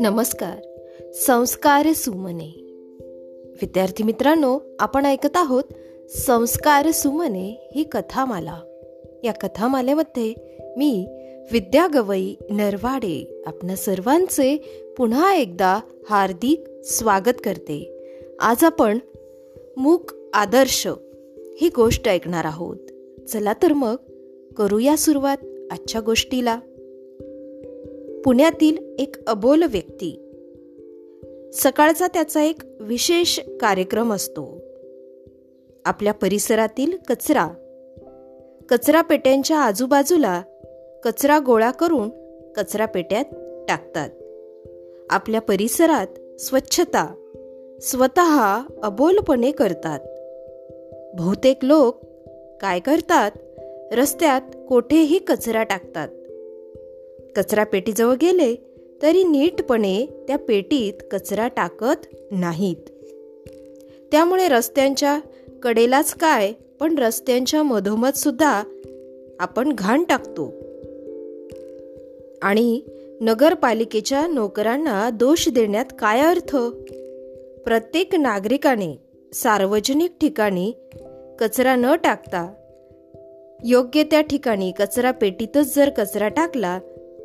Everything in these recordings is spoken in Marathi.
नमस्कार. संस्कार सुमने. विद्यार्थी मित्रांनो आपण ऐकत आहोत संस्कार सुमने ही कथामाला. या कथामालेमध्ये मी विद्या गवई नरवाडे आपल्या सर्वांचे पुन्हा एकदा हार्दिक स्वागत करते. आज आपण मूक आदर्श ही गोष्ट ऐकणार आहोत. चला तर मग करूया सुरुवात आजच्या गोष्टीला. पुण्यातील एक अबोल व्यक्ती. सकाळचा त्याचा एक विशेष कार्यक्रम असतो. आपल्या परिसरातील कचरा. कचरा पेट्यांच्या आजूबाजूला कचरा गोळा करून कचरा पेट्यात टाकतात. आपल्या परिसरात स्वच्छता स्वतः अबोलपणे करतात. बहुतेक लोक काय करतात? रस्त्यात कोठेही कचरा टाकतात. कचरा पेटीजवळ गेले तरी नीटपणे त्या पेटीत कचरा टाकत नाहीत. त्यामुळे रस्त्यांच्या कडेलाच काय पण रस्त्यांच्या मधोमध सुद्धा आपण घाण टाकतो. आणि नगरपालिकेच्या नोकरांना दोष देण्यात काय अर्थ? प्रत्येक नागरिकाने सार्वजनिक ठिकाणी कचरा न टाकता योग्य त्या ठिकाणी कचरा पेटीतच जर कचरा टाकला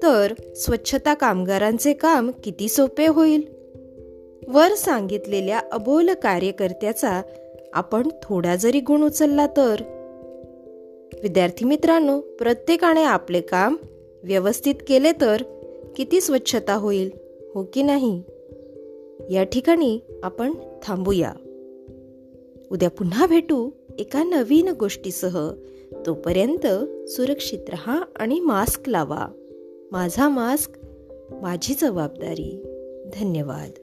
तर स्वच्छता कामगारांचे काम किती सोपे होईल? वर सांगितलेल्या अबोल कार्यकर्त्याचा आपण थोडा जरी गुण उचलला तर. विद्यार्थी मित्रांनो प्रत्येकाने आपले काम व्यवस्थित केले तर किती स्वच्छता होईल हो की नाही? या ठिकाणी आपण थांबूया. उद्या पुन्हा भेटू एका नवीन गोष्टीसह. तोपर्यंत सुरक्षित रहा आणि मास्क लावा. माझा मास्क माझी जबाबदारी. धन्यवाद.